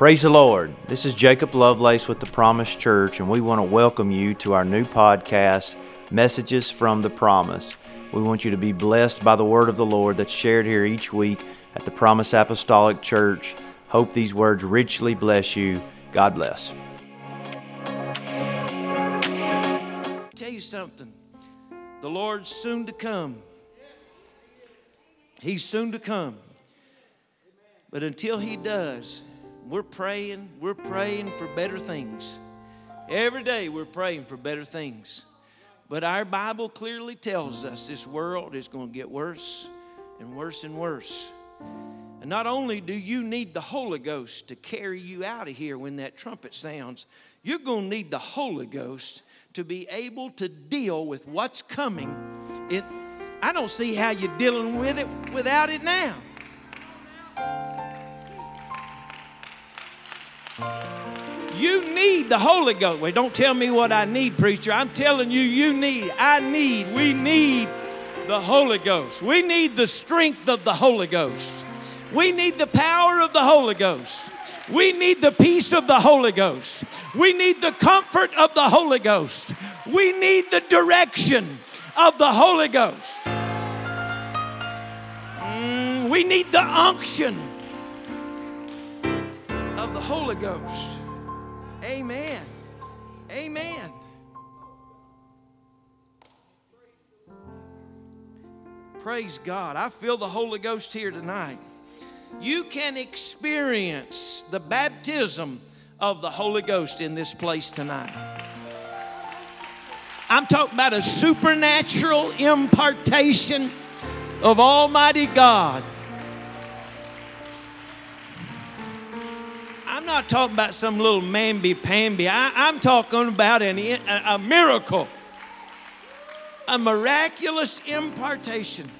Praise the Lord. This is Jacob Lovelace with the Promise Church, and we want to welcome you to our new podcast, Messages from the Promise. We want you to be blessed by the word of the Lord that's shared here each week at the Promise Apostolic Church. Hope these words richly bless you. God bless. Tell you something. The Lord's soon to come. He's soon to come. But until He does, we're praying, we're praying for better things. Every day we're praying for better things. But our Bible clearly tells us this world is going to get worse and worse and worse. And not only do you need the Holy Ghost to carry you out of here when that trumpet sounds, you're going to need the Holy Ghost to be able to deal with what's coming. It, I don't see how you're dealing with it without it now. You need the Holy Ghost. Wait, don't tell me what I need, preacher. I'm telling you, you need, I need, we need the Holy Ghost. We need the strength of the Holy Ghost. We need the power of the Holy Ghost. We need the peace of the Holy Ghost. We need the comfort of the Holy Ghost. We need the direction of the Holy Ghost. Mm, we need the unction of the Holy Ghost. Amen. Amen. Praise God. I feel the Holy Ghost here tonight. You can experience the baptism of the Holy Ghost in this place tonight. I'm talking about a supernatural impartation of Almighty God. Not talking about some little mamby-pamby. I, am talking about an, a, a miracle, a miraculous impartation.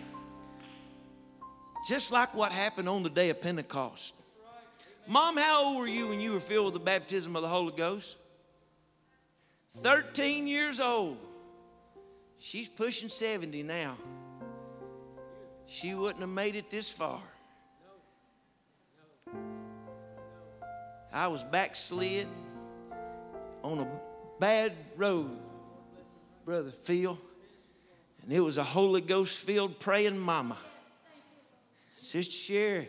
Just like what happened on the day of Pentecost. Mom, how old were you when you were filled with the baptism of the Holy Ghost? 13 years old. She's pushing 70 now. She wouldn't have made it this far. I was backslid on a bad road, Brother Phil. And it was a Holy Ghost filled praying mama. Sister Sherry.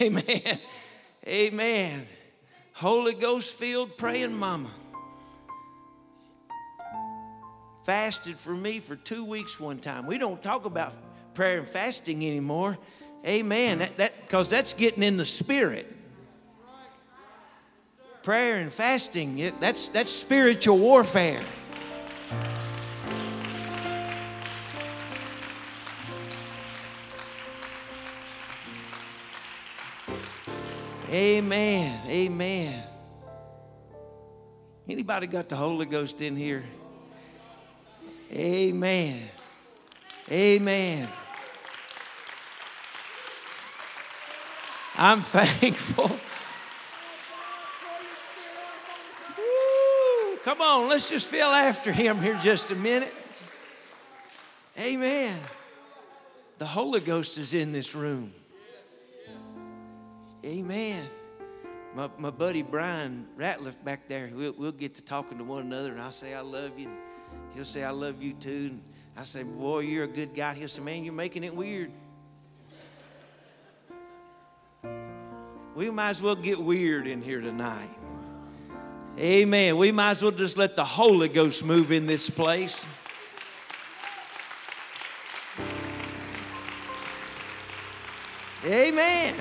Amen. Amen. Holy Ghost filled praying mama. Fasted for me for two weeks one time. We don't talk about prayer and fasting anymore. Amen. That because that, that's getting in the spirit prayer and fasting, it, that's, that's spiritual warfare. Amen. Amen. Anybody got the Holy Ghost in here? Amen. Amen. I'm thankful. Come on, let's just feel after him here just a minute. Amen. The Holy Ghost is in this room. Amen. My, my buddy Brian Ratliff back there, we'll, we'll get to talking to one another, and I'll say, I love you. And he'll say, I love you too. And I say, Boy, you're a good guy. He'll say, Man, you're making it weird. We might as well get weird in here tonight. Amen. We might as well just let the Holy Ghost move in this place. Amen.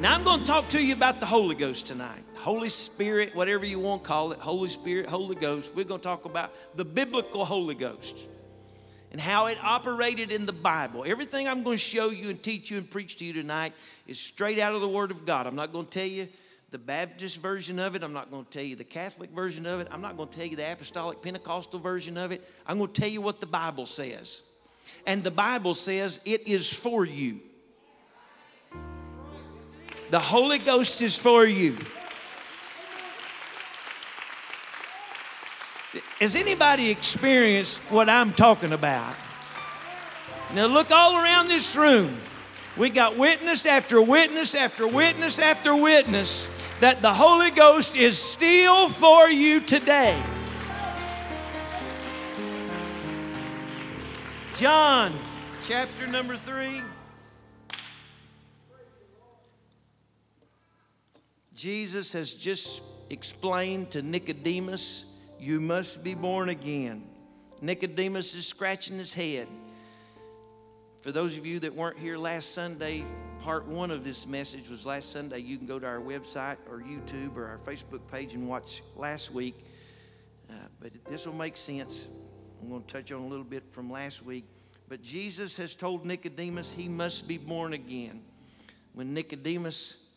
Now I'm going to talk to you about the Holy Ghost tonight. Holy Spirit, whatever you want to call it, Holy Spirit, Holy Ghost. We're going to talk about the biblical Holy Ghost and how it operated in the Bible. Everything I'm going to show you and teach you and preach to you tonight is straight out of the Word of God. I'm not going to tell you the Baptist version of it. I'm not going to tell you the Catholic version of it. I'm not going to tell you the Apostolic Pentecostal version of it. I'm going to tell you what the Bible says. And the Bible says it is for you. The Holy Ghost is for you. Has anybody experienced what I'm talking about? Now, look all around this room. We got witness after witness after witness after witness that the Holy Ghost is still for you today. John chapter number 3. Jesus has just explained to Nicodemus, You must be born again. Nicodemus is scratching his head. For those of you that weren't here last Sunday, part one of this message was last Sunday. You can go to our website or YouTube or our Facebook page and watch last week. Uh, but this will make sense. I'm going to touch on a little bit from last week. But Jesus has told Nicodemus he must be born again. When Nicodemus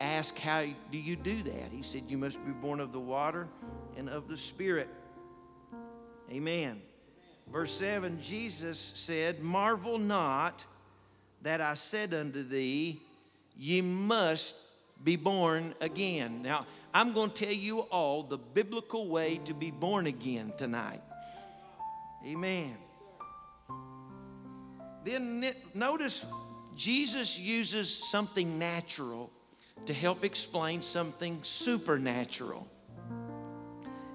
asked, How do you do that? He said, You must be born of the water and of the Spirit. Amen. Verse 7 Jesus said, Marvel not that I said unto thee, Ye must be born again. Now, I'm going to tell you all the biblical way to be born again tonight. Amen. Then notice Jesus uses something natural to help explain something supernatural.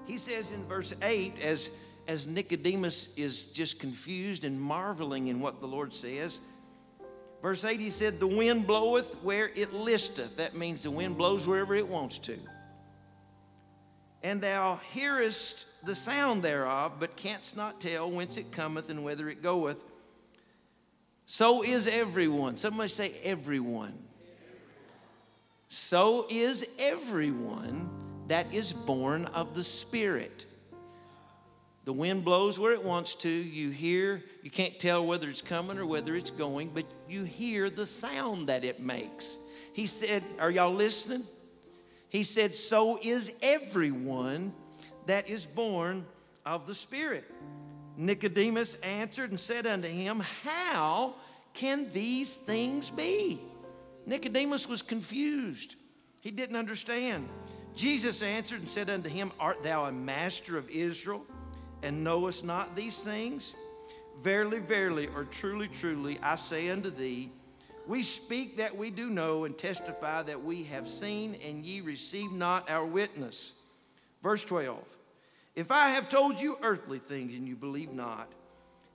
He says in verse 8, as, as Nicodemus is just confused and marveling in what the Lord says, verse 8, he said, The wind bloweth where it listeth. That means the wind blows wherever it wants to. And thou hearest the sound thereof, but canst not tell whence it cometh and whither it goeth. So is everyone. Somebody say, everyone so is everyone that is born of the Spirit. The wind blows where it wants to. You hear, you can't tell whether it's coming or whether it's going, but you hear the sound that it makes. He said, Are y'all listening? He said, So is everyone that is born of the Spirit. Nicodemus answered and said unto him, How can these things be? Nicodemus was confused. He didn't understand. Jesus answered and said unto him, Art thou a master of Israel and knowest not these things? Verily, verily, or truly, truly, I say unto thee, we speak that we do know and testify that we have seen, and ye receive not our witness. Verse 12 If I have told you earthly things and you believe not,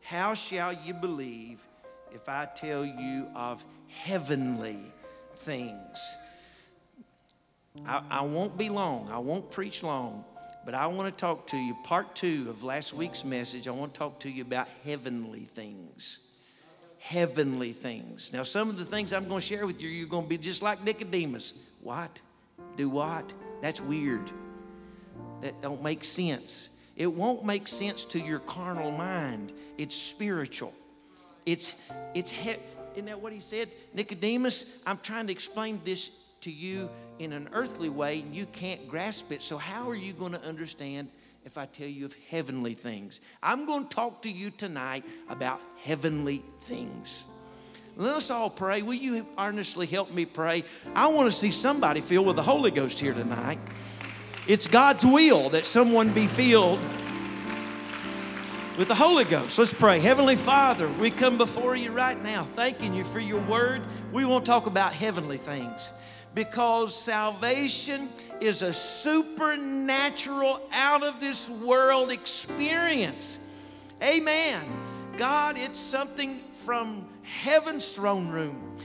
how shall you believe if I tell you of heavenly things. I, I won't be long, I won't preach long, but I want to talk to you. Part two of last week's message, I want to talk to you about heavenly things. Heavenly things. Now, some of the things I'm going to share with you, you're going to be just like Nicodemus. What? Do what? That's weird. That don't make sense. It won't make sense to your carnal mind. It's spiritual. It's it's he- isn't that what he said? Nicodemus, I'm trying to explain this to you in an earthly way, and you can't grasp it. So, how are you going to understand if I tell you of heavenly things? I'm going to talk to you tonight about heavenly things. Let us all pray. Will you earnestly help me pray? I want to see somebody filled with the Holy Ghost here tonight. It's God's will that someone be filled with the Holy Ghost. Let's pray. Heavenly Father, we come before you right now, thanking you for your word. We want to talk about heavenly things because salvation is a supernatural, out of this world experience. Amen. God, it's something from heaven's throne room.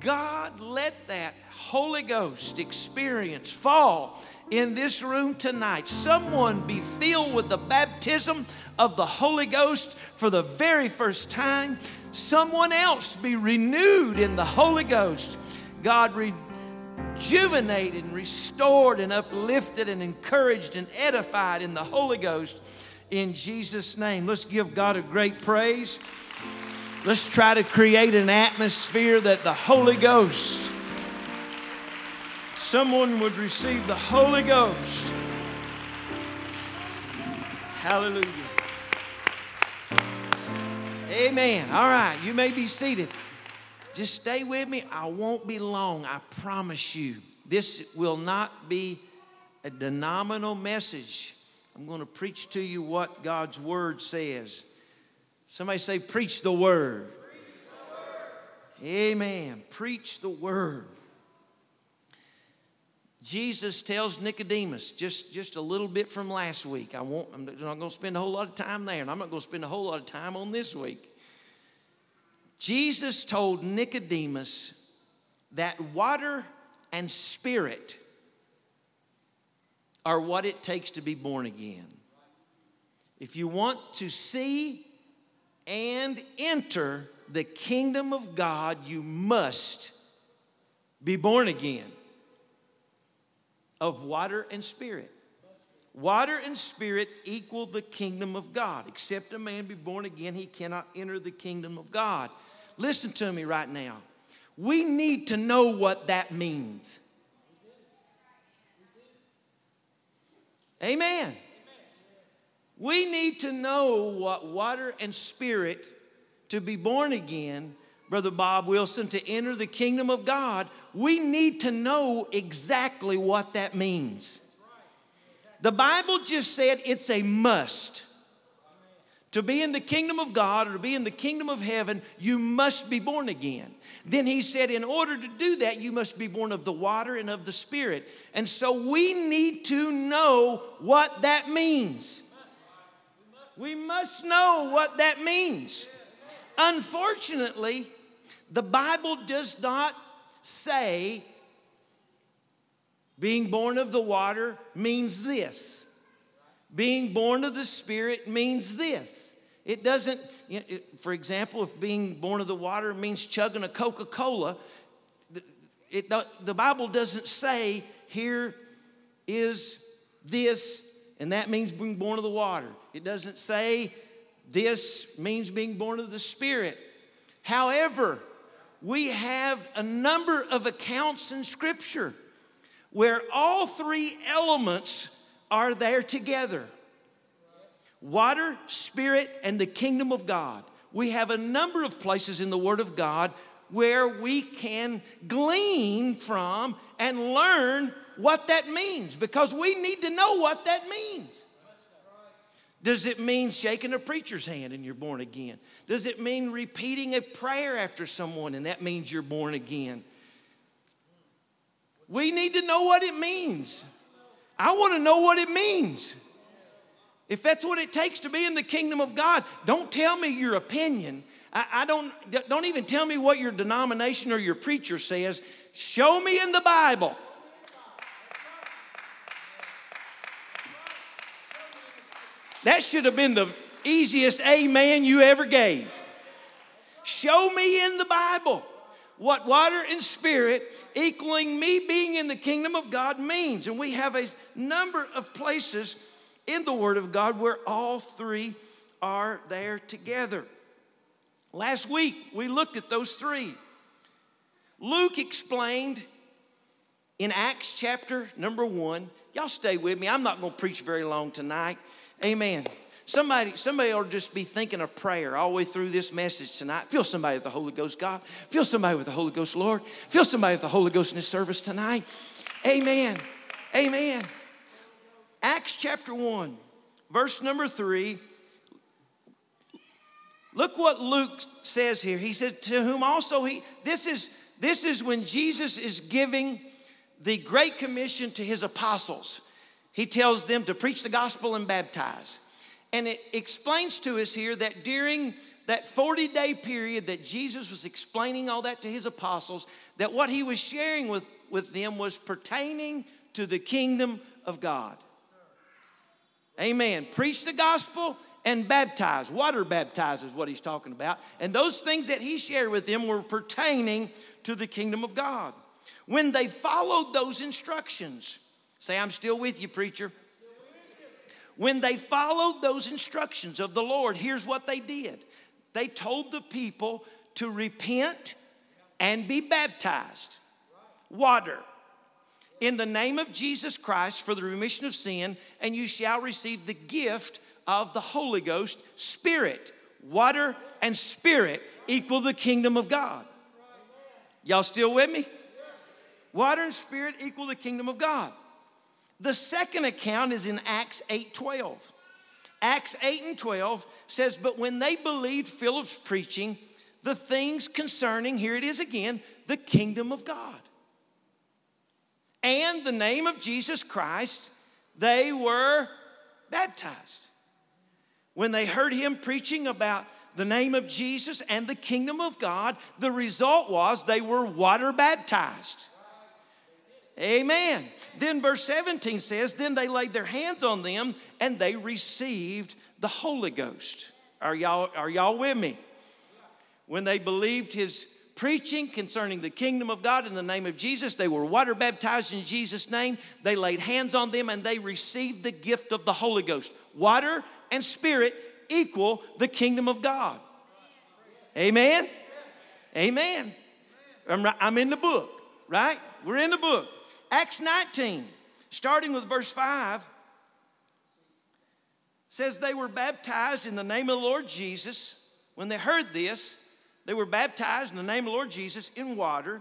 God, let that Holy Ghost experience fall in this room tonight. Someone be filled with the baptism of the Holy Ghost for the very first time. Someone else be renewed in the Holy Ghost. God, rejuvenated and restored and uplifted and encouraged and edified in the Holy Ghost in Jesus' name. Let's give God a great praise. Let's try to create an atmosphere that the Holy Ghost, someone would receive the Holy Ghost. Hallelujah. Amen. All right, you may be seated. Just stay with me. I won't be long. I promise you. This will not be a denominational message. I'm going to preach to you what God's Word says. Somebody say, Preach the Word. Amen. Preach the word. Jesus tells Nicodemus, just, just a little bit from last week. I won't, I'm not going to spend a whole lot of time there, and I'm not going to spend a whole lot of time on this week. Jesus told Nicodemus that water and spirit are what it takes to be born again. If you want to see and enter the kingdom of God, you must be born again of water and spirit. Water and spirit equal the kingdom of God. Except a man be born again, he cannot enter the kingdom of God. Listen to me right now. We need to know what that means. Amen. We need to know what water and spirit to be born again Brother Bob Wilson, to enter the kingdom of God, we need to know exactly what that means. The Bible just said it's a must. To be in the kingdom of God or to be in the kingdom of heaven, you must be born again. Then he said, in order to do that, you must be born of the water and of the Spirit. And so we need to know what that means. We must know what that means. Unfortunately, the Bible does not say being born of the water means this. Being born of the Spirit means this. It doesn't, for example, if being born of the water means chugging a Coca Cola, it, the Bible doesn't say here is this, and that means being born of the water. It doesn't say this means being born of the Spirit. However, we have a number of accounts in Scripture where all three elements are there together water, spirit, and the kingdom of God. We have a number of places in the Word of God where we can glean from and learn what that means because we need to know what that means. Does it mean shaking a preacher's hand and you're born again? Does it mean repeating a prayer after someone and that means you're born again? We need to know what it means. I want to know what it means. If that's what it takes to be in the kingdom of God, don't tell me your opinion. I, I don't, don't even tell me what your denomination or your preacher says. Show me in the Bible. That should have been the easiest amen you ever gave. Show me in the Bible what water and spirit equaling me being in the kingdom of God means. And we have a number of places in the Word of God where all three are there together. Last week, we looked at those three. Luke explained in Acts chapter number one. Y'all stay with me. I'm not going to preach very long tonight. Amen. Somebody, somebody ought to just be thinking a prayer all the way through this message tonight. Feel somebody with the Holy Ghost, God. Feel somebody with the Holy Ghost, Lord. Feel somebody with the Holy Ghost in this service tonight. Amen. Amen. Acts chapter 1, verse number 3. Look what Luke says here. He said, To whom also he, this is, this is when Jesus is giving the Great Commission to his apostles. He tells them to preach the gospel and baptize. And it explains to us here that during that 40 day period that Jesus was explaining all that to his apostles, that what he was sharing with, with them was pertaining to the kingdom of God. Amen. Preach the gospel and baptize. Water baptize is what he's talking about. And those things that he shared with them were pertaining to the kingdom of God. When they followed those instructions, Say, I'm still with you, preacher. When they followed those instructions of the Lord, here's what they did they told the people to repent and be baptized. Water. In the name of Jesus Christ for the remission of sin, and you shall receive the gift of the Holy Ghost, Spirit. Water and Spirit equal the kingdom of God. Y'all still with me? Water and Spirit equal the kingdom of God. The second account is in Acts 8 12. Acts 8 and 12 says, But when they believed Philip's preaching, the things concerning, here it is again, the kingdom of God. And the name of Jesus Christ, they were baptized. When they heard him preaching about the name of Jesus and the kingdom of God, the result was they were water baptized. Amen. Then verse 17 says, Then they laid their hands on them and they received the Holy Ghost. Are y'all, are y'all with me? When they believed his preaching concerning the kingdom of God in the name of Jesus, they were water baptized in Jesus' name. They laid hands on them and they received the gift of the Holy Ghost. Water and spirit equal the kingdom of God. Amen? Amen. I'm, I'm in the book, right? We're in the book. Acts 19, starting with verse 5, says they were baptized in the name of the Lord Jesus. When they heard this, they were baptized in the name of the Lord Jesus in water.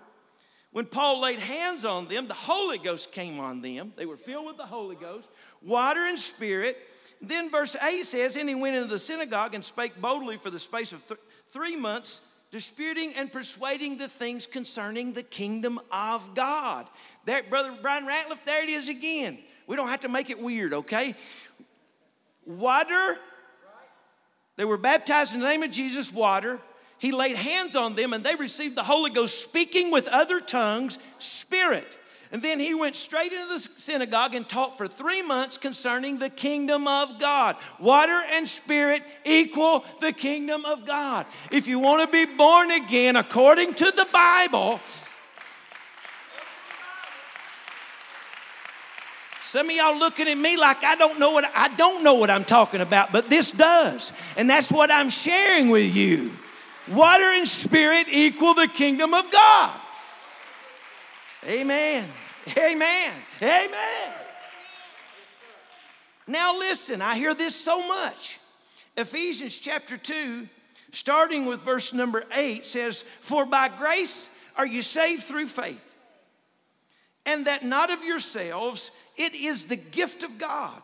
When Paul laid hands on them, the Holy Ghost came on them. They were filled with the Holy Ghost, water and spirit. Then verse 8 says, And he went into the synagogue and spake boldly for the space of th- three months, disputing and persuading the things concerning the kingdom of God. There, Brother Brian Ratliff, there it is again. We don't have to make it weird, okay? Water, they were baptized in the name of Jesus, water. He laid hands on them and they received the Holy Ghost, speaking with other tongues, spirit. And then he went straight into the synagogue and taught for three months concerning the kingdom of God. Water and spirit equal the kingdom of God. If you want to be born again according to the Bible, Some of y'all looking at me like I don't know what I don't know what I'm talking about, but this does. And that's what I'm sharing with you. Water and spirit equal the kingdom of God. Amen. Amen. Amen. Now listen, I hear this so much. Ephesians chapter 2, starting with verse number 8, says, For by grace are you saved through faith, and that not of yourselves, it is the gift of God,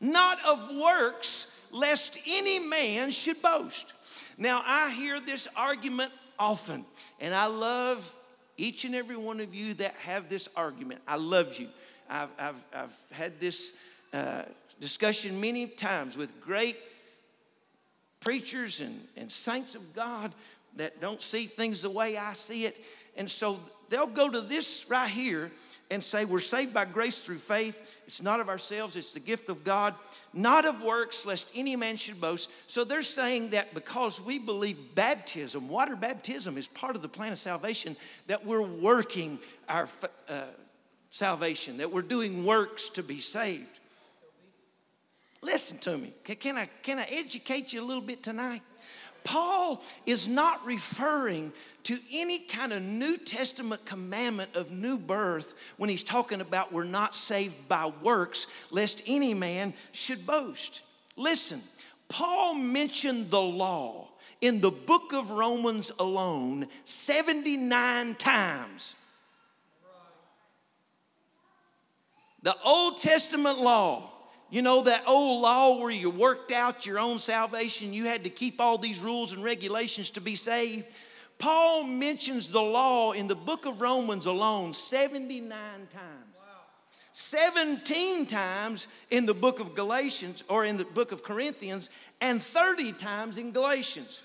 not of works, lest any man should boast. Now, I hear this argument often, and I love each and every one of you that have this argument. I love you. I've, I've, I've had this uh, discussion many times with great preachers and, and saints of God that don't see things the way I see it. And so they'll go to this right here and say, We're saved by grace through faith. It's not of ourselves, it's the gift of God, not of works, lest any man should boast. So they're saying that because we believe baptism, water baptism, is part of the plan of salvation, that we're working our uh, salvation, that we're doing works to be saved. Listen to me. Can, can, I, can I educate you a little bit tonight? Paul is not referring to any kind of New Testament commandment of new birth when he's talking about we're not saved by works, lest any man should boast. Listen, Paul mentioned the law in the book of Romans alone 79 times. The Old Testament law, you know, that old law where you worked out your own salvation, you had to keep all these rules and regulations to be saved. Paul mentions the law in the book of Romans alone 79 times. 17 times in the book of Galatians or in the book of Corinthians, and 30 times in Galatians.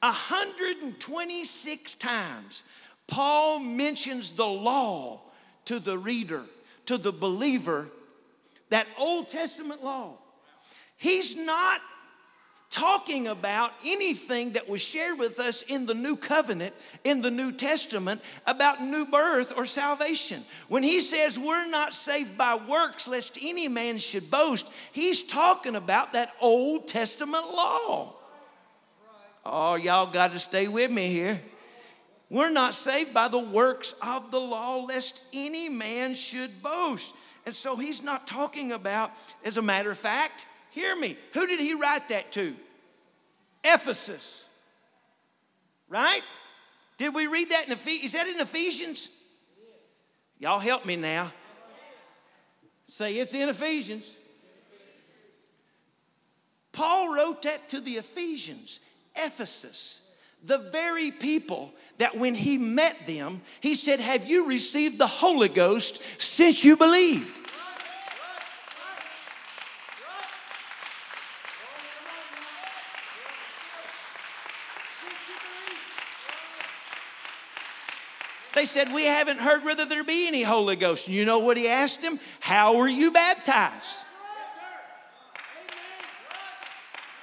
126 times Paul mentions the law to the reader, to the believer, that Old Testament law. He's not talking about anything that was shared with us in the new covenant, in the New Testament, about new birth or salvation. When he says we're not saved by works, lest any man should boast, he's talking about that Old Testament law. Oh, y'all got to stay with me here. We're not saved by the works of the law, lest any man should boast. And so he's not talking about, as a matter of fact, hear me, who did he write that to? Ephesus. Right? Did we read that in Ephesians? Is that in Ephesians? Y'all help me now. Say it's in Ephesians. Paul wrote that to the Ephesians, Ephesus. The very people that when he met them, he said, Have you received the Holy Ghost since you believed? They said, We haven't heard whether there be any Holy Ghost. And you know what he asked them? How were you baptized?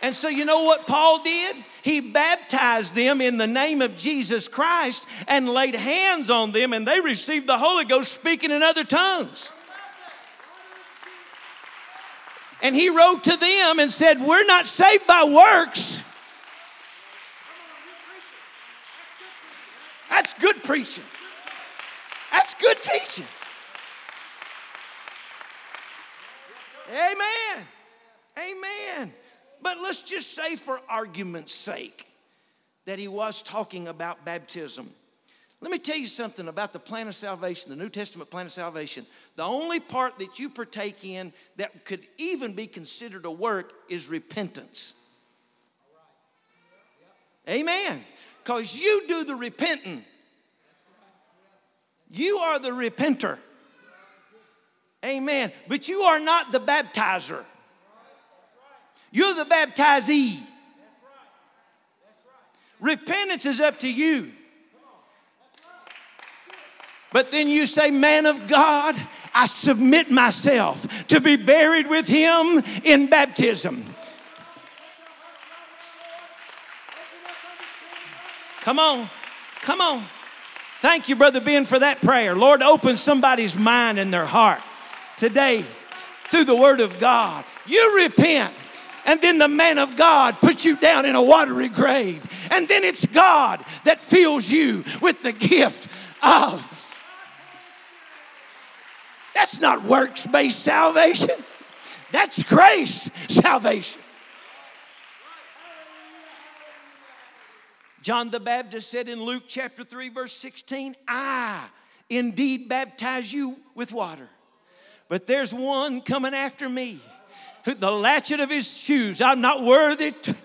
And so, you know what Paul did? He baptized them in the name of Jesus Christ and laid hands on them, and they received the Holy Ghost speaking in other tongues. And he wrote to them and said, We're not saved by works. That's good preaching. That's good teaching. Amen. Amen. But let's just say, for argument's sake, that he was talking about baptism. Let me tell you something about the plan of salvation, the New Testament plan of salvation. The only part that you partake in that could even be considered a work is repentance. Amen. Because you do the repenting, you are the repenter. Amen. But you are not the baptizer. You're the baptizee. Repentance is up to you. But then you say, Man of God, I submit myself to be buried with him in baptism. Come on, come on. Thank you, Brother Ben, for that prayer. Lord, open somebody's mind and their heart today through the Word of God. You repent and then the man of God puts you down in a watery grave. And then it's God that fills you with the gift of. That's not works based salvation, that's grace salvation. John the Baptist said in Luke chapter 3, verse 16, I indeed baptize you with water, but there's one coming after me the latchet of his shoes. I'm not worthy to.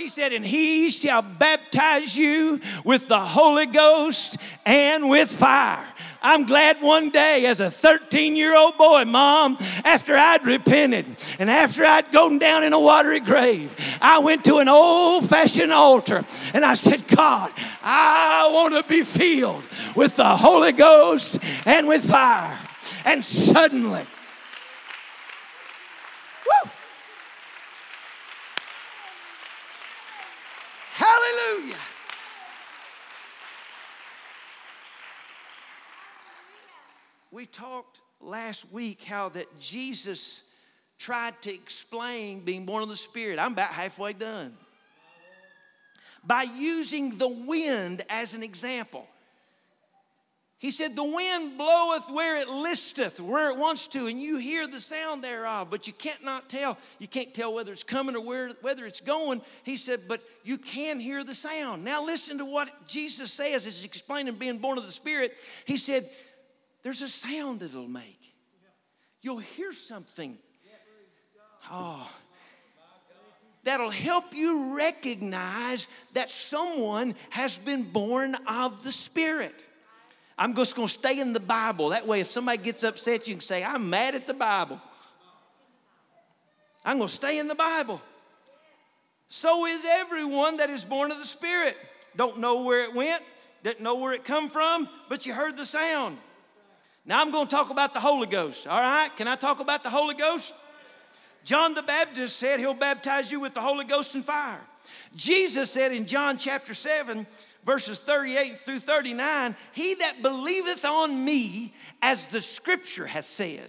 He said, and he shall baptize you with the Holy Ghost and with fire. I'm glad one day as a 13 year old boy, mom, after I'd repented and after I'd gone down in a watery grave, I went to an old fashioned altar and I said, God, I want to be filled with the Holy Ghost and with fire. And suddenly, Hallelujah. We talked last week how that Jesus tried to explain being born of the Spirit. I'm about halfway done. By using the wind as an example. He said, The wind bloweth where it listeth, where it wants to, and you hear the sound thereof, but you can't not tell. You can't tell whether it's coming or where, whether it's going. He said, But you can hear the sound. Now, listen to what Jesus says as he's explaining being born of the Spirit. He said, There's a sound it'll make. You'll hear something. Oh, that'll help you recognize that someone has been born of the Spirit. I'm just going to stay in the Bible. That way, if somebody gets upset, you can say, I'm mad at the Bible. I'm going to stay in the Bible. So is everyone that is born of the Spirit. Don't know where it went, didn't know where it come from, but you heard the sound. Now I'm going to talk about the Holy Ghost. All right? Can I talk about the Holy Ghost? John the Baptist said he'll baptize you with the Holy Ghost and fire. Jesus said in John chapter 7, verses 38 through 39 He that believeth on me, as the scripture has said,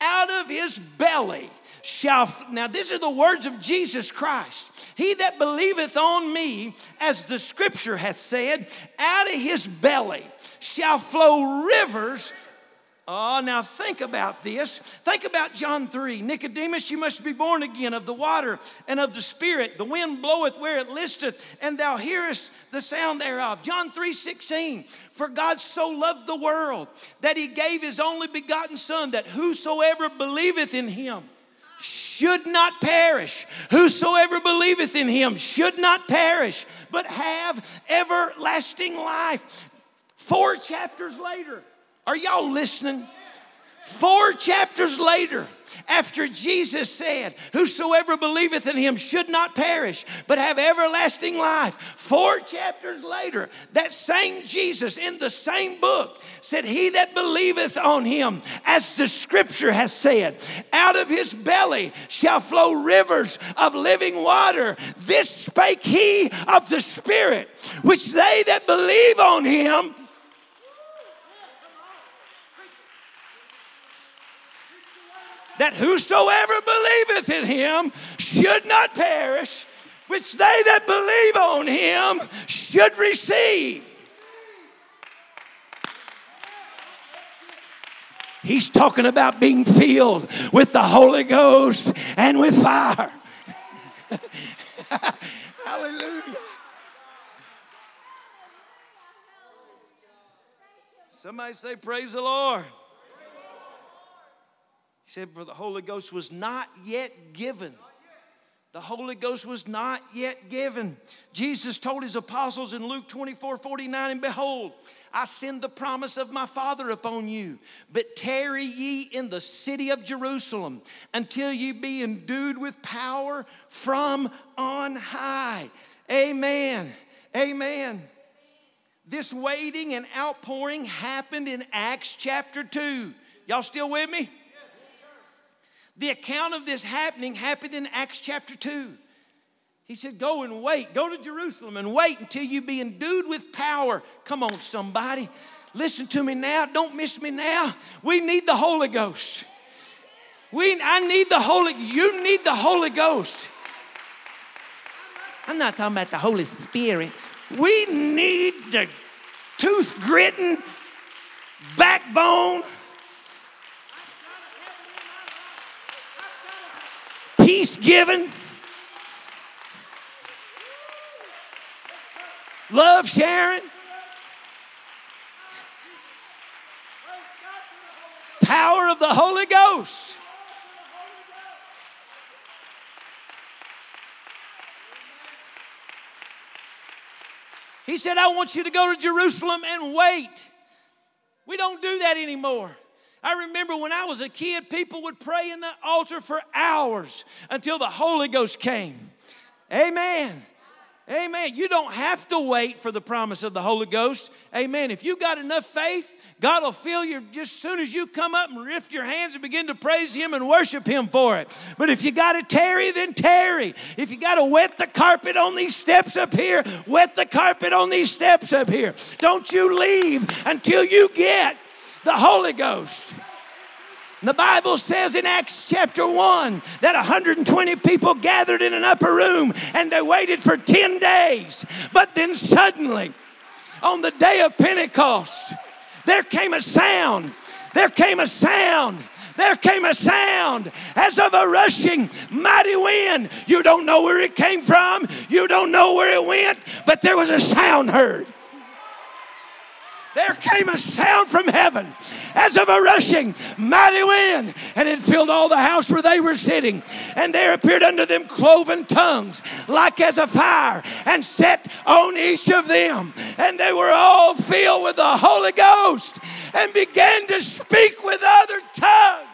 out of his belly shall. Now, these are the words of Jesus Christ. He that believeth on me, as the scripture hath said, out of his belly shall flow rivers Oh, now think about this. Think about John 3. Nicodemus, you must be born again of the water and of the Spirit. The wind bloweth where it listeth, and thou hearest the sound thereof. John 3 16. For God so loved the world that he gave his only begotten Son, that whosoever believeth in him should not perish. Whosoever believeth in him should not perish, but have everlasting life. Four chapters later, are y'all listening? Four chapters later, after Jesus said, Whosoever believeth in him should not perish, but have everlasting life. Four chapters later, that same Jesus in the same book said, He that believeth on him, as the scripture has said, out of his belly shall flow rivers of living water. This spake he of the Spirit, which they that believe on him that whosoever believeth in him should not perish, which they that believe on him should receive. He's talking about being filled with the Holy Ghost and with fire. Hallelujah. Somebody say, Praise the Lord. He said, For the Holy Ghost was not yet given. The Holy Ghost was not yet given. Jesus told his apostles in Luke 24 49, and behold, I send the promise of my Father upon you. But tarry ye in the city of Jerusalem until ye be endued with power from on high. Amen. Amen. This waiting and outpouring happened in Acts chapter 2. Y'all still with me? The account of this happening happened in Acts chapter 2. He said, Go and wait. Go to Jerusalem and wait until you be endued with power. Come on, somebody. Listen to me now. Don't miss me now. We need the Holy Ghost. We, I need the Holy, you need the Holy Ghost. I'm not talking about the Holy Spirit. We need the tooth gritting, backbone, peace giving, love sharing, power of the Holy Ghost. He said, I want you to go to Jerusalem and wait. We don't do that anymore. I remember when I was a kid, people would pray in the altar for hours until the Holy Ghost came. Amen. Amen. You don't have to wait for the promise of the Holy Ghost. Amen. If you got enough faith, God will fill you just as soon as you come up and lift your hands and begin to praise Him and worship Him for it. But if you got to tarry, then tarry. If you got to wet the carpet on these steps up here, wet the carpet on these steps up here. Don't you leave until you get the Holy Ghost. The Bible says in Acts chapter 1 that 120 people gathered in an upper room and they waited for 10 days. But then suddenly, on the day of Pentecost, there came a sound. There came a sound. There came a sound as of a rushing mighty wind. You don't know where it came from, you don't know where it went, but there was a sound heard there came a sound from heaven as of a rushing mighty wind, and it filled all the house where they were sitting. And there appeared unto them cloven tongues, like as a fire, and set on each of them. And they were all filled with the Holy Ghost and began to speak with other tongues.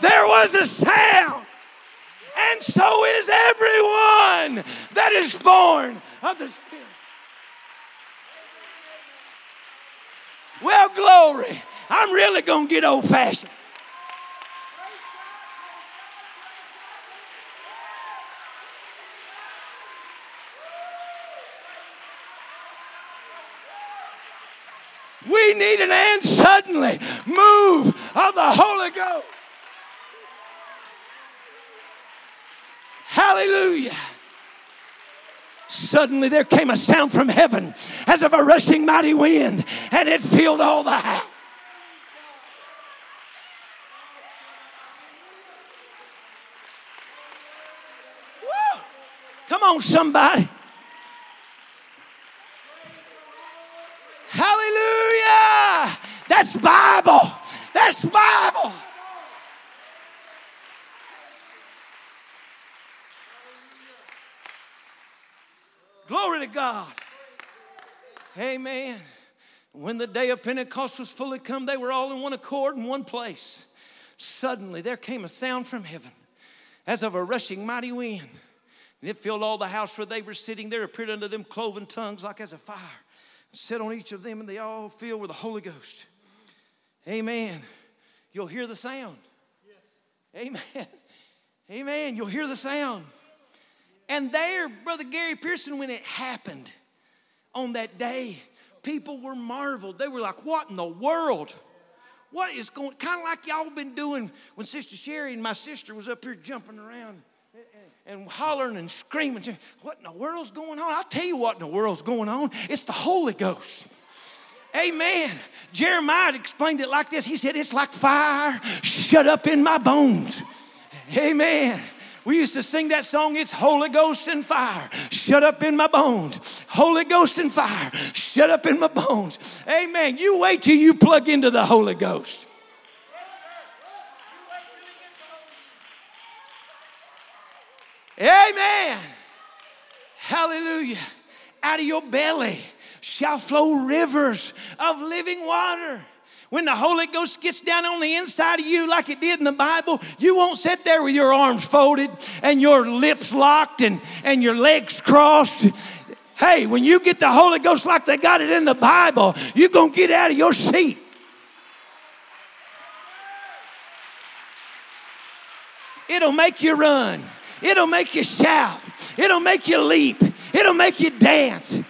There was a sound, and so is everyone that is born of the Well, glory. I'm really going to get old fashioned. We need an and suddenly move of the Holy Ghost. Hallelujah. Suddenly there came a sound from heaven as of a rushing mighty wind, and it filled all the house. Come on, somebody. Hallelujah! That's Bible. That's Bible. Glory to God. Amen. When the day of Pentecost was fully come, they were all in one accord in one place. Suddenly there came a sound from heaven as of a rushing mighty wind. And it filled all the house where they were sitting. There appeared unto them cloven tongues like as a fire. and Set on each of them, and they all filled with the Holy Ghost. Amen. You'll hear the sound. Yes. Amen. Amen. You'll hear the sound. And there, Brother Gary Pearson, when it happened on that day, people were marveled. They were like, What in the world? What is going kind of like y'all been doing when Sister Sherry and my sister was up here jumping around and hollering and screaming. What in the world's going on? I'll tell you what in the world's going on. It's the Holy Ghost. Amen. Jeremiah explained it like this. He said, It's like fire shut up in my bones. Amen. We used to sing that song, It's Holy Ghost and fire, shut up in my bones. Holy Ghost and fire, shut up in my bones. Amen. You wait till you plug into the Holy Ghost. Amen. Hallelujah. Out of your belly shall flow rivers of living water. When the Holy Ghost gets down on the inside of you, like it did in the Bible, you won't sit there with your arms folded and your lips locked and, and your legs crossed. Hey, when you get the Holy Ghost like they got it in the Bible, you're going to get out of your seat. It'll make you run. It'll make you shout. It'll make you leap. It'll make you dance.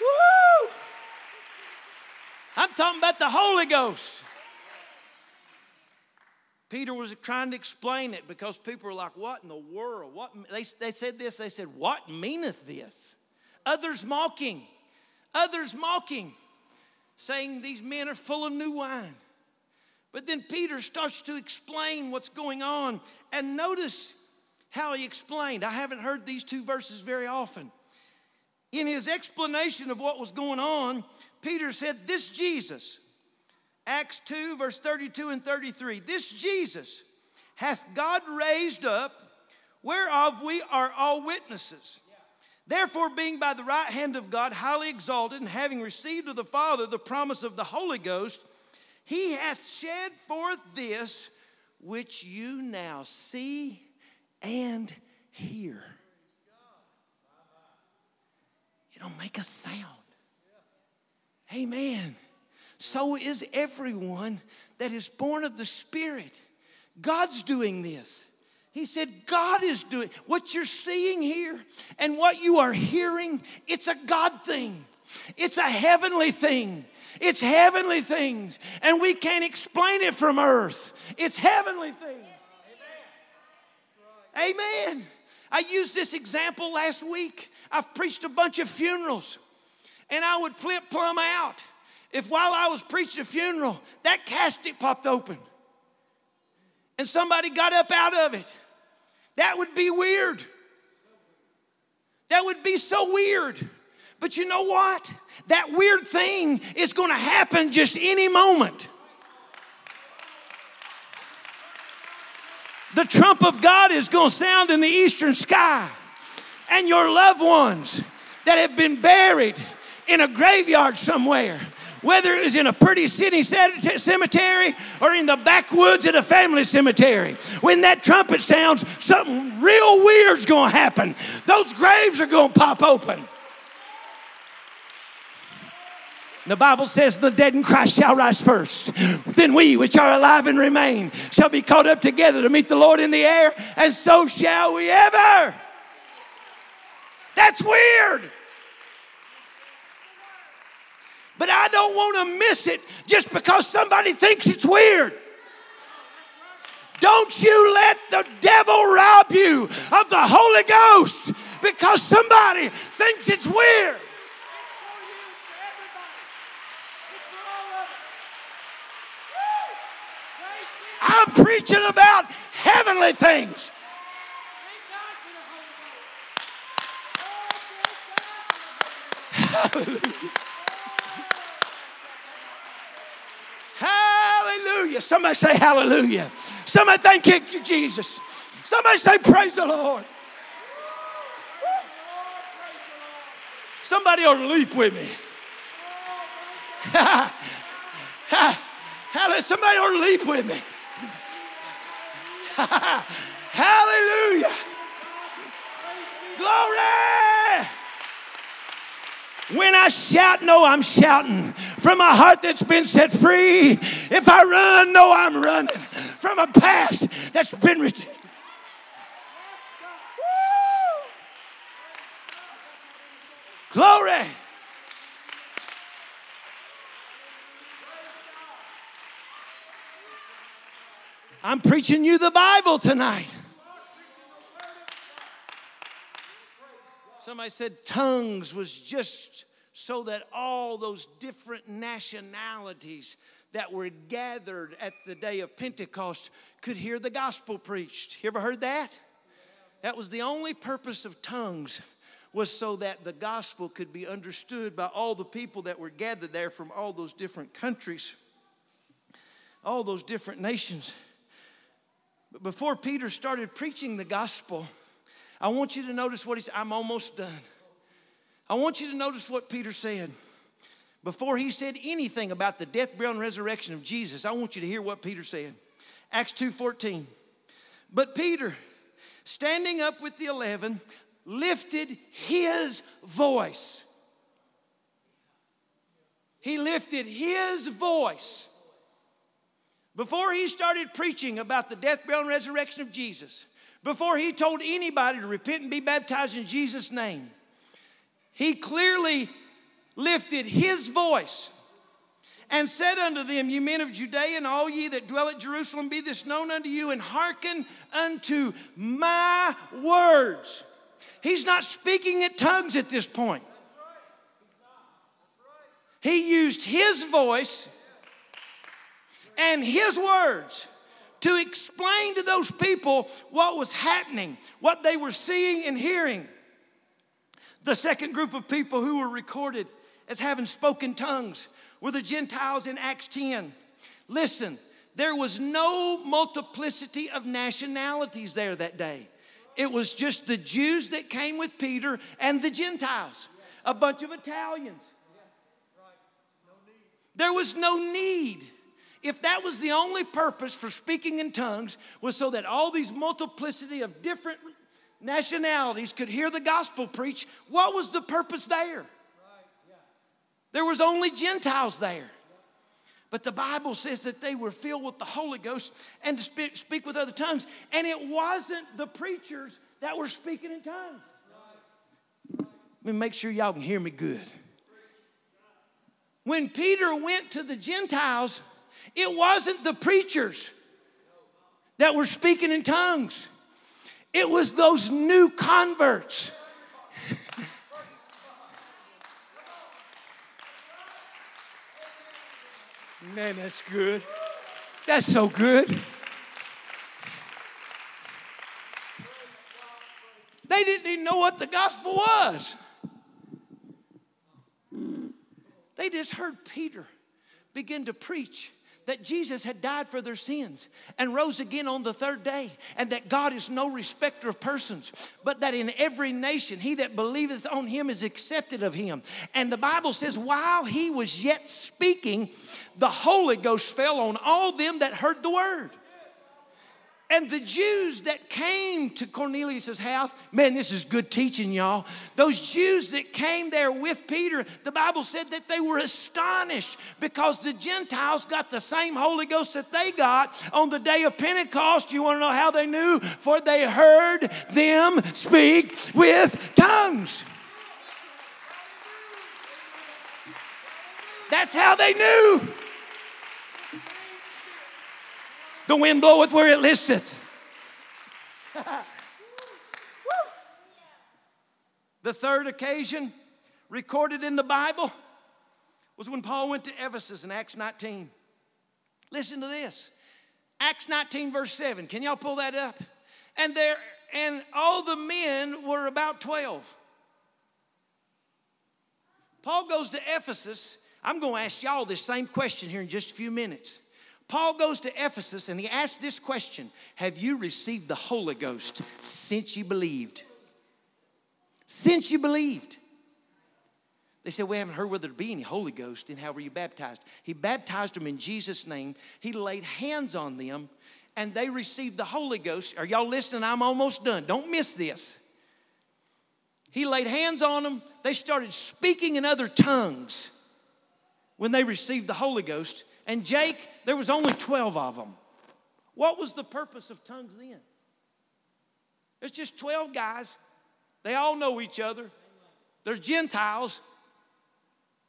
Woo! About the Holy Ghost. Peter was trying to explain it because people were like, What in the world? What? They, they said this, they said, What meaneth this? Others mocking. Others mocking, saying these men are full of new wine. But then Peter starts to explain what's going on. And notice how he explained. I haven't heard these two verses very often. In his explanation of what was going on, Peter said, This Jesus, Acts 2, verse 32 and 33, this Jesus hath God raised up, whereof we are all witnesses. Therefore, being by the right hand of God highly exalted, and having received of the Father the promise of the Holy Ghost, he hath shed forth this which you now see and hear. It'll make a sound. Amen. So is everyone that is born of the Spirit. God's doing this. He said, God is doing what you're seeing here and what you are hearing, it's a God thing. It's a heavenly thing. It's heavenly things. And we can't explain it from earth. It's heavenly things. Amen. I used this example last week. I've preached a bunch of funerals, and I would flip plumb out if while I was preaching a funeral, that casket popped open and somebody got up out of it. That would be weird. That would be so weird. But you know what? That weird thing is going to happen just any moment. The trump of God is going to sound in the eastern sky, and your loved ones that have been buried in a graveyard somewhere whether it was in a pretty city cemetery or in the backwoods at a family cemetery. When that trumpet sounds, something real weird's gonna happen. Those graves are gonna pop open. The Bible says, The dead in Christ shall rise first. Then we, which are alive and remain, shall be caught up together to meet the Lord in the air, and so shall we ever. That's weird. But I don't want to miss it just because somebody thinks it's weird. Don't you let the devil rob you of the Holy Ghost because somebody thinks it's weird. I'm preaching about heavenly things. Hallelujah. Somebody say hallelujah. Somebody thank you, Jesus. Somebody say praise the Lord. Somebody to leap with me. Somebody to leap with me. Hallelujah. Glory. When I shout, no, I'm shouting from a heart that's been set free. If I run, no, I'm running from a past that's been redeemed. Glory. I'm preaching you the Bible tonight. Somebody said tongues was just so that all those different nationalities that were gathered at the day of Pentecost could hear the gospel preached. You ever heard that? That was the only purpose of tongues was so that the gospel could be understood by all the people that were gathered there from all those different countries, all those different nations. But before Peter started preaching the gospel, I want you to notice what he said. I'm almost done. I want you to notice what Peter said. Before he said anything about the death, burial, and resurrection of Jesus, I want you to hear what Peter said. Acts 2:14. But Peter, standing up with the eleven, lifted his voice. He lifted his voice. Before he started preaching about the death, burial, and resurrection of Jesus, before he told anybody to repent and be baptized in Jesus' name, he clearly lifted his voice and said unto them, Ye men of Judea, and all ye that dwell at Jerusalem, be this known unto you, and hearken unto my words. He's not speaking in tongues at this point. He used his voice and his words to explain to those people what was happening, what they were seeing and hearing. The second group of people who were recorded as having spoken tongues were the Gentiles in Acts 10. Listen, there was no multiplicity of nationalities there that day. It was just the Jews that came with Peter and the Gentiles, a bunch of Italians. There was no need if that was the only purpose for speaking in tongues was so that all these multiplicity of different nationalities could hear the gospel preached what was the purpose there? There was only gentiles there. But the bible says that they were filled with the holy ghost and to speak, speak with other tongues. And it wasn't the preachers that were speaking in tongues. Let me make sure y'all can hear me good. When peter went to the gentiles it wasn't the preachers that were speaking in tongues, it was those new converts. Man, that's good. That's so good. They didn't even know what the gospel was. They just heard Peter begin to preach that Jesus had died for their sins and rose again on the third day, and that God is no respecter of persons, but that in every nation he that believeth on him is accepted of him. And the Bible says, while he was yet speaking, the Holy Ghost fell on all them that heard the word. And the Jews that came to Cornelius' house, man, this is good teaching, y'all. Those Jews that came there with Peter, the Bible said that they were astonished because the Gentiles got the same Holy Ghost that they got on the day of Pentecost. You want to know how they knew? For they heard them speak with tongues. That's how they knew. The wind bloweth where it listeth. the third occasion recorded in the Bible was when Paul went to Ephesus in Acts 19. Listen to this. Acts 19, verse 7. Can y'all pull that up? And there, and all the men were about 12. Paul goes to Ephesus. I'm going to ask y'all this same question here in just a few minutes. Paul goes to Ephesus and he asks this question Have you received the Holy Ghost since you believed? Since you believed. They said, We haven't heard whether there be any Holy Ghost. Then how were you baptized? He baptized them in Jesus' name. He laid hands on them and they received the Holy Ghost. Are y'all listening? I'm almost done. Don't miss this. He laid hands on them. They started speaking in other tongues when they received the Holy Ghost. And Jake, there was only 12 of them. What was the purpose of tongues then? It's just 12 guys. They all know each other. They're Gentiles.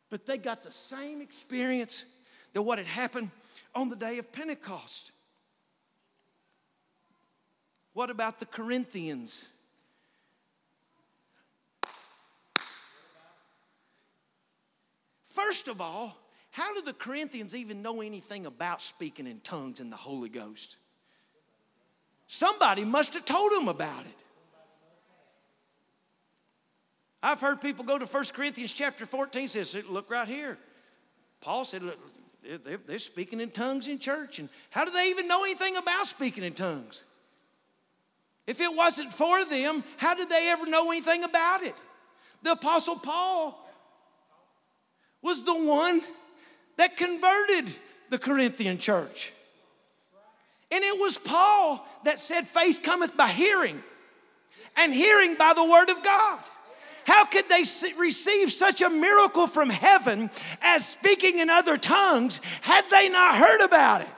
But they got the same experience that what had happened on the day of Pentecost. What about the Corinthians? First of all, how did the Corinthians even know anything about speaking in tongues and the Holy Ghost? Somebody must have told them about it. I've heard people go to 1 Corinthians chapter 14 says, look right here. Paul said, look, they're speaking in tongues in church. And how do they even know anything about speaking in tongues? If it wasn't for them, how did they ever know anything about it? The Apostle Paul was the one that converted the Corinthian church. And it was Paul that said, faith cometh by hearing, and hearing by the word of God. How could they receive such a miracle from heaven as speaking in other tongues had they not heard about it?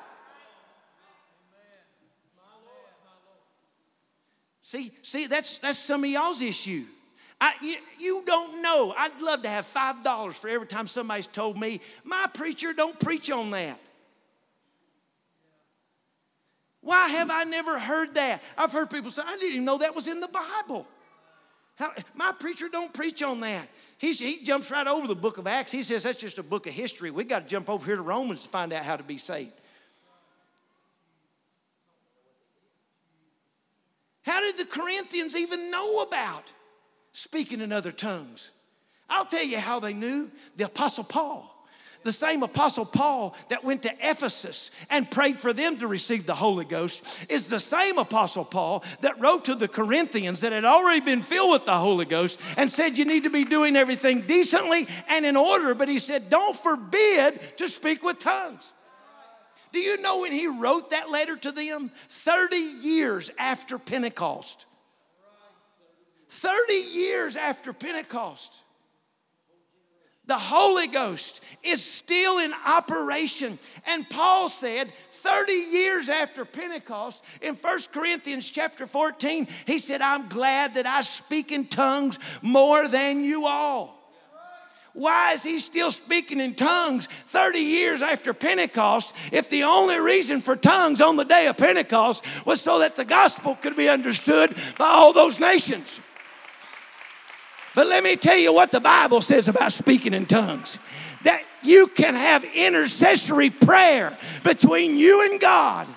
See, see, that's that's some of y'all's issue. I, you, you, don't know. I'd love to have five dollars for every time somebody's told me my preacher don't preach on that. Why have I never heard that? I've heard people say, I didn't even know that was in the Bible. How, my preacher don't preach on that. He jumps right over the book of Acts. He says that's just a book of history. We got to jump over here to Romans to find out how to be saved. How did the Corinthians even know about speaking in other tongues? I'll tell you how they knew. The Apostle Paul the same apostle Paul that went to Ephesus and prayed for them to receive the Holy Ghost is the same apostle Paul that wrote to the Corinthians that had already been filled with the Holy Ghost and said you need to be doing everything decently and in order. But he said, don't forbid to speak with tongues. Do you know when he wrote that letter to them? 30 years after Pentecost. 30 years after Pentecost the Holy Ghost is still in operation. And Paul said 30 years after Pentecost in 1 Corinthians chapter 14, he said, I'm glad that I speak in tongues more than you all. Why is he still speaking in tongues 30 years after Pentecost if the only reason for tongues on the day of Pentecost was so that the gospel could be understood by all those nations? But let me tell you what the Bible says about speaking in tongues that you can have intercessory prayer between you and God.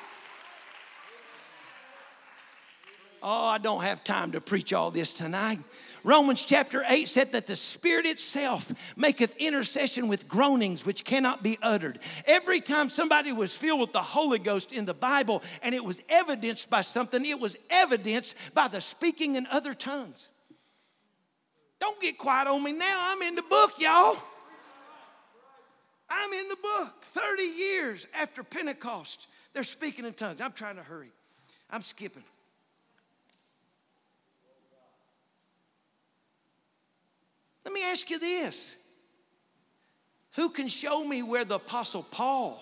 Oh, I don't have time to preach all this tonight. Romans chapter 8 said that the Spirit itself maketh intercession with groanings which cannot be uttered. Every time somebody was filled with the Holy Ghost in the Bible and it was evidenced by something, it was evidenced by the speaking in other tongues. Don't get quiet on me now. I'm in the book, y'all. I'm in the book. 30 years after Pentecost, they're speaking in tongues. I'm trying to hurry. I'm skipping. Let me ask you this. Who can show me where the Apostle Paul,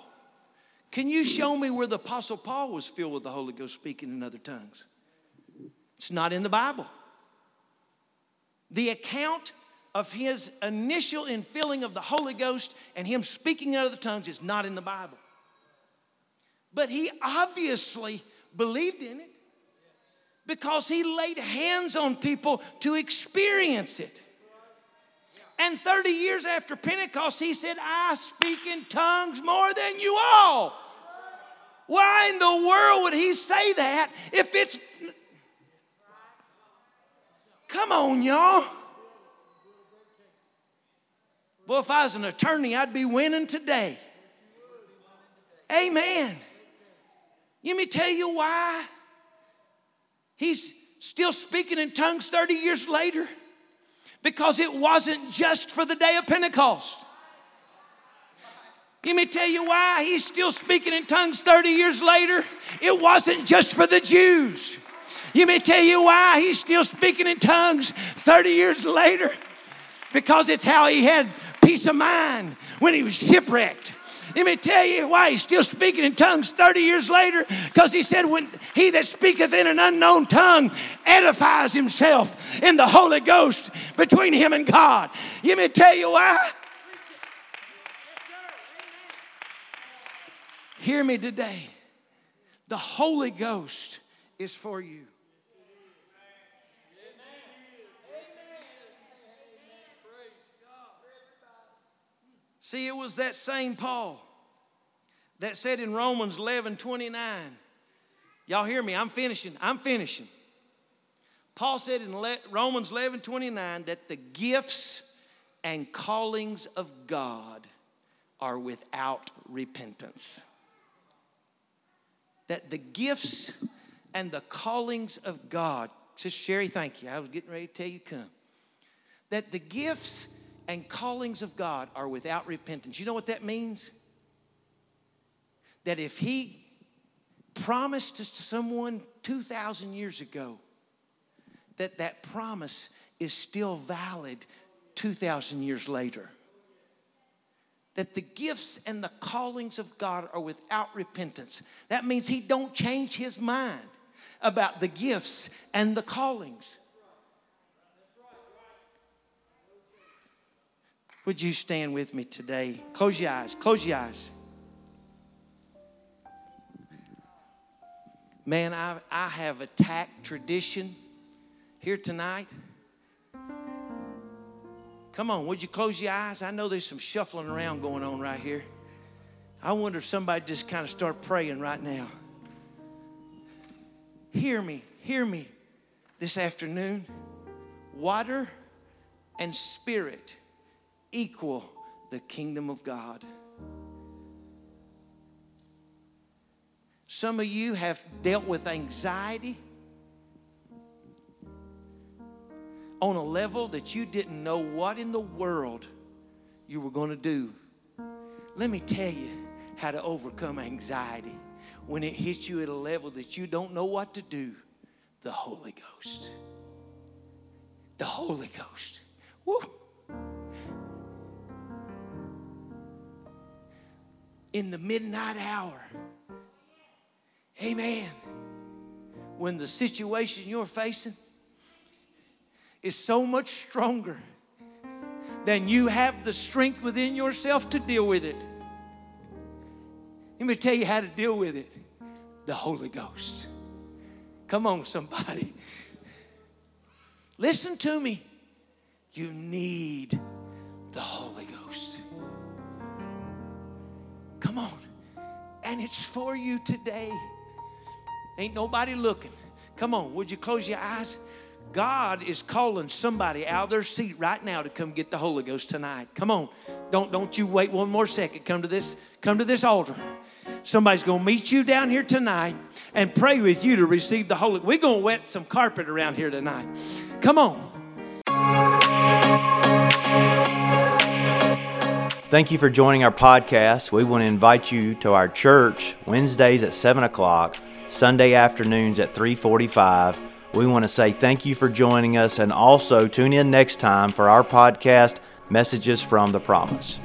can you show me where the Apostle Paul was filled with the Holy Ghost speaking in other tongues? It's not in the Bible. The account of his initial infilling of the Holy Ghost and him speaking in other tongues is not in the Bible. But he obviously believed in it because he laid hands on people to experience it. And 30 years after Pentecost, he said, I speak in tongues more than you all. Why in the world would he say that if it's Come on, y'all. Well, if I was an attorney, I'd be winning today. Amen. Let me tell you why. He's still speaking in tongues 30 years later because it wasn't just for the day of Pentecost. Let me tell you why he's still speaking in tongues 30 years later. It wasn't just for the Jews. Let me tell you why he's still speaking in tongues 30 years later. Because it's how he had peace of mind when he was shipwrecked. Let me tell you why he's still speaking in tongues 30 years later. Because he said, When he that speaketh in an unknown tongue edifies himself in the Holy Ghost between him and God. Let me tell you why. Hear me today. The Holy Ghost is for you. See, it was that same Paul that said in Romans 11 29, y'all hear me? I'm finishing. I'm finishing. Paul said in Romans 11 29 that the gifts and callings of God are without repentance. That the gifts and the callings of God, Sister Sherry, thank you. I was getting ready to tell you come. That the gifts and callings of God are without repentance. You know what that means? That if He promised to someone 2,000 years ago, that that promise is still valid 2,000 years later. That the gifts and the callings of God are without repentance. That means He don't change His mind about the gifts and the callings. Would you stand with me today? Close your eyes. Close your eyes. Man, I, I have attacked tradition here tonight. Come on, would you close your eyes? I know there's some shuffling around going on right here. I wonder if somebody just kind of start praying right now. Hear me, hear me this afternoon. Water and spirit equal the kingdom of God. Some of you have dealt with anxiety on a level that you didn't know what in the world you were going to do. Let me tell you how to overcome anxiety when it hits you at a level that you don't know what to do. The Holy Ghost. The Holy Ghost. Woo. In the midnight hour. Amen. When the situation you're facing is so much stronger than you have the strength within yourself to deal with it. Let me tell you how to deal with it the Holy Ghost. Come on, somebody. Listen to me. You need the Holy Ghost. Come on. And it's for you today. Ain't nobody looking. Come on, would you close your eyes? God is calling somebody out of their seat right now to come get the Holy Ghost tonight. Come on. Don't don't you wait one more second. Come to this come to this altar. Somebody's going to meet you down here tonight and pray with you to receive the Holy. We're going to wet some carpet around here tonight. Come on. Thank you for joining our podcast. We want to invite you to our church Wednesdays at 7 o'clock, Sunday afternoons at 345. We want to say thank you for joining us and also tune in next time for our podcast, Messages from the Promise.